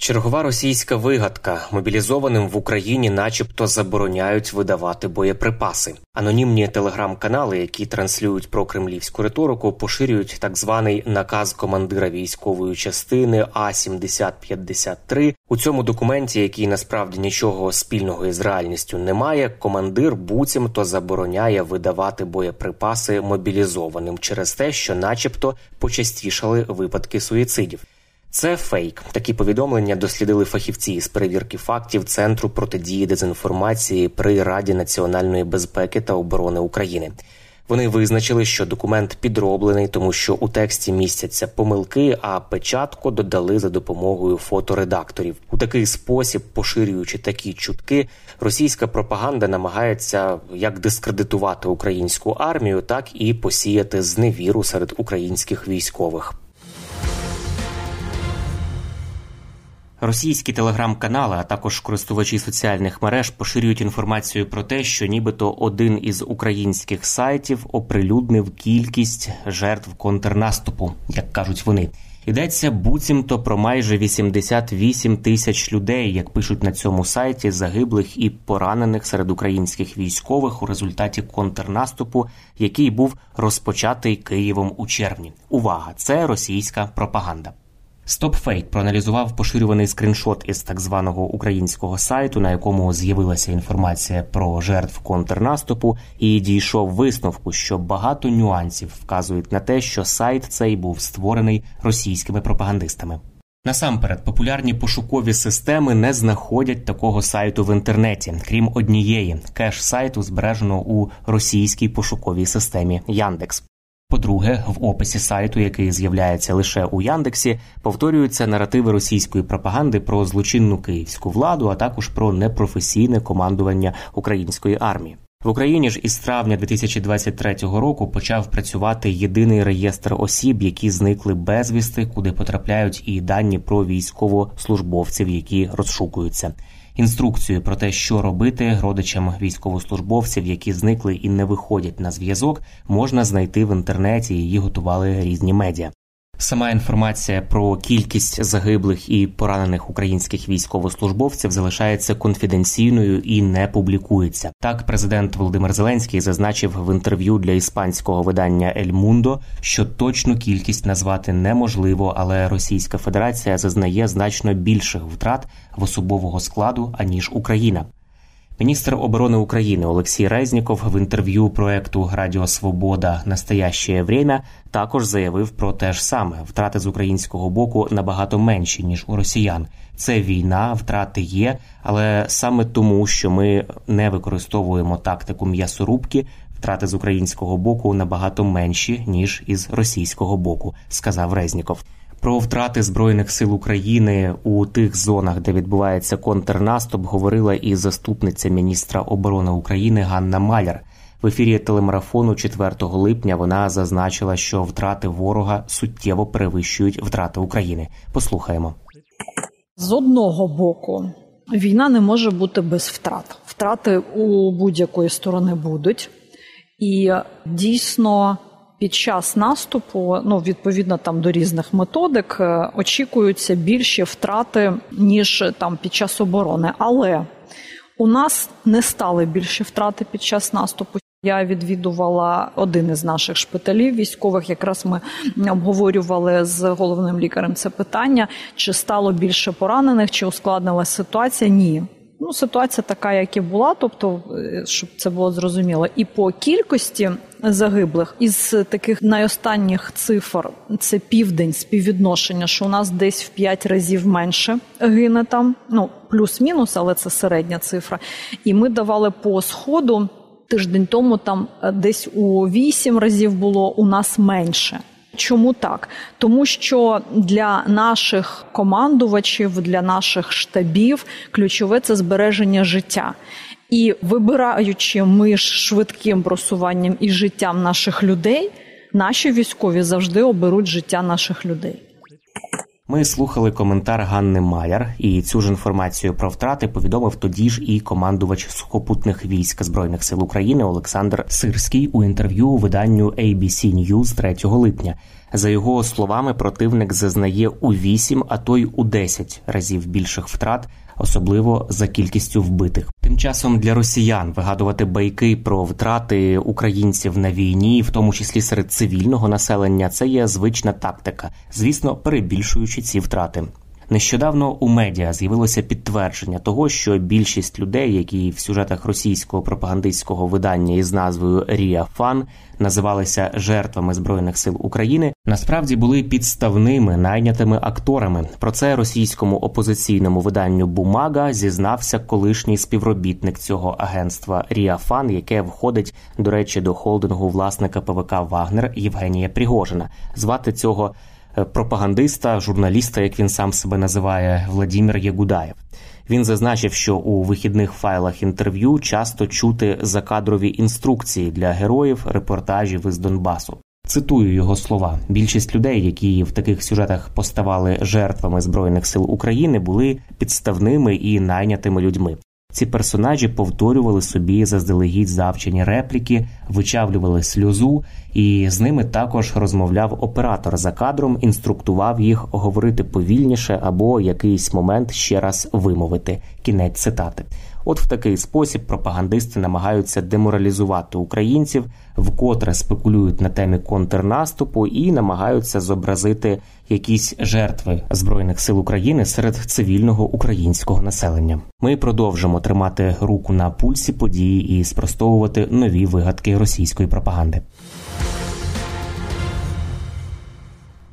Чергова російська вигадка мобілізованим в Україні, начебто, забороняють видавати боєприпаси. Анонімні телеграм-канали, які транслюють про кремлівську риторику, поширюють так званий наказ командира військової частини А 7053 У цьому документі, який насправді нічого спільного із реальністю не має, командир буцімто забороняє видавати боєприпаси мобілізованим через те, що, начебто, почастішали випадки суїцидів. Це фейк. Такі повідомлення дослідили фахівці з перевірки фактів Центру протидії дезінформації при Раді національної безпеки та оборони України. Вони визначили, що документ підроблений, тому що у тексті містяться помилки, а печатку додали за допомогою фоторедакторів. У такий спосіб, поширюючи такі чутки, російська пропаганда намагається як дискредитувати українську армію, так і посіяти зневіру серед українських військових. Російські телеграм-канали, а також користувачі соціальних мереж поширюють інформацію про те, що нібито один із українських сайтів оприлюднив кількість жертв контрнаступу, як кажуть вони. Йдеться буцімто про майже 88 тисяч людей, як пишуть на цьому сайті, загиблих і поранених серед українських військових у результаті контрнаступу, який був розпочатий Києвом у червні. Увага! Це російська пропаганда. StopFake проаналізував поширюваний скріншот із так званого українського сайту, на якому з'явилася інформація про жертв контрнаступу, і дійшов висновку, що багато нюансів вказують на те, що сайт цей був створений російськими пропагандистами. Насамперед, популярні пошукові системи не знаходять такого сайту в інтернеті, крім однієї кеш сайту збережено у російській пошуковій системі Яндекс. По-друге, в описі сайту, який з'являється лише у Яндексі, повторюються наративи російської пропаганди про злочинну київську владу, а також про непрофесійне командування української армії. В Україні ж із травня 2023 року почав працювати єдиний реєстр осіб, які зникли безвісти, куди потрапляють і дані про військовослужбовців, які розшукуються. Інструкцію про те, що робити родичам військовослужбовців, які зникли і не виходять на зв'язок, можна знайти в інтернеті. Її готували різні медіа. Сама інформація про кількість загиблих і поранених українських військовослужбовців залишається конфіденційною і не публікується. Так, президент Володимир Зеленський зазначив в інтерв'ю для іспанського видання Ель Мундо, що точну кількість назвати неможливо, але Російська Федерація зазнає значно більших втрат в особового складу аніж Україна. Міністр оборони України Олексій Резніков в інтерв'ю проекту Радіо Свобода Настояще время також заявив про те ж саме: втрати з українського боку набагато менші ніж у росіян. Це війна, втрати є, але саме тому, що ми не використовуємо тактику м'ясорубки, втрати з українського боку набагато менші ніж із російського боку, сказав Резніков. Про втрати збройних сил України у тих зонах, де відбувається контрнаступ, говорила і заступниця міністра оборони України Ганна Маляр. В ефірі телемарафону 4 липня вона зазначила, що втрати ворога суттєво перевищують втрати України. Послухаємо з одного боку. Війна не може бути без втрат. Втрати у будь-якої сторони будуть, і дійсно під час наступу, ну відповідно там до різних методик, е, очікуються більші втрати ніж там під час оборони. Але У нас не стали більші втрати під час наступу. Я відвідувала один із наших шпиталів військових. Якраз ми обговорювали з головним лікарем це питання: чи стало більше поранених, чи ускладнилася ситуація? Ні. Ну, ситуація така, як і була, тобто, е, щоб це було зрозуміло, і по кількості загиблих із таких найостанніх цифр це південь співвідношення, що у нас десь в 5 разів менше гине там. Ну плюс-мінус, але це середня цифра. І ми давали по сходу тиждень тому. Там е, десь у 8 разів було у нас менше. Чому так? Тому що для наших командувачів, для наших штабів ключове це збереження життя. І вибираючи між швидким просуванням і життям наших людей, наші військові завжди оберуть життя наших людей. Ми слухали коментар Ганни Майер, і цю ж інформацію про втрати повідомив тоді ж і командувач сухопутних військ збройних сил України Олександр Сирський у інтерв'ю у виданню ABC News 3 липня. За його словами, противник зазнає у 8, а то й у 10 разів більших втрат особливо за кількістю вбитих. Тим часом для росіян вигадувати байки про втрати українців на війні, в тому числі серед цивільного населення, це є звична тактика, звісно, перебільшуючи ці втрати. Нещодавно у медіа з'явилося підтвердження того, що більшість людей, які в сюжетах російського пропагандистського видання із назвою Рія Фан називалися жертвами збройних сил України, насправді були підставними найнятими акторами. Про це російському опозиційному виданню Бумага зізнався колишній співробітник цього агентства Рія Фан, яке входить до речі до холдингу власника ПВК Вагнер Євгенія Пригожина. Звати цього. Е, пропагандиста, журналіста, як він сам себе називає, Владимир Ягудаєв. Він зазначив, що у вихідних файлах інтерв'ю часто чути закадрові інструкції для героїв репортажів із Донбасу. Цитую його слова: більшість людей, які в таких сюжетах поставали жертвами збройних сил України, були підставними і найнятими людьми. Ці персонажі повторювали собі заздалегідь завчені репліки, вичавлювали сльозу, і з ними також розмовляв оператор за кадром, інструктував їх говорити повільніше або якийсь момент ще раз вимовити. Кінець цитати. От в такий спосіб пропагандисти намагаються деморалізувати українців, вкотре спекулюють на темі контрнаступу і намагаються зобразити якісь жертви збройних сил України серед цивільного українського населення. Ми продовжимо тримати руку на пульсі події і спростовувати нові вигадки російської пропаганди.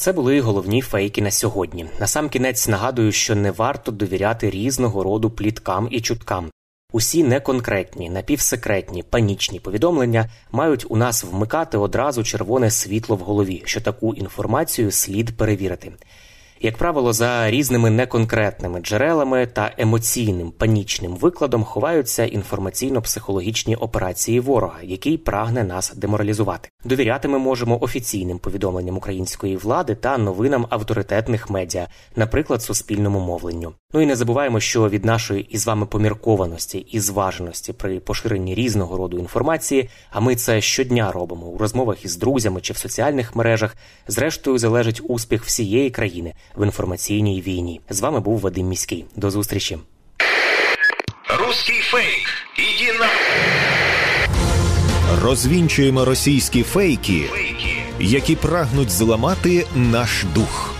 Це були головні фейки на сьогодні. Насамкінець нагадую, що не варто довіряти різного роду пліткам і чуткам. Усі неконкретні, напівсекретні, панічні повідомлення мають у нас вмикати одразу червоне світло в голові, що таку інформацію слід перевірити як правило, за різними неконкретними джерелами та емоційним панічним викладом ховаються інформаційно-психологічні операції ворога, який прагне нас деморалізувати. Довіряти ми можемо офіційним повідомленням української влади та новинам авторитетних медіа, наприклад, суспільному мовленню. Ну і не забуваємо, що від нашої із вами поміркованості і зваженості при поширенні різного роду інформації, а ми це щодня робимо у розмовах із друзями чи в соціальних мережах, зрештою залежить успіх всієї країни в інформаційній війні. З вами був Вадим Міський. До зустрічі. Руський фейк. Іди на розвінчуємо російські фейки, які прагнуть зламати наш дух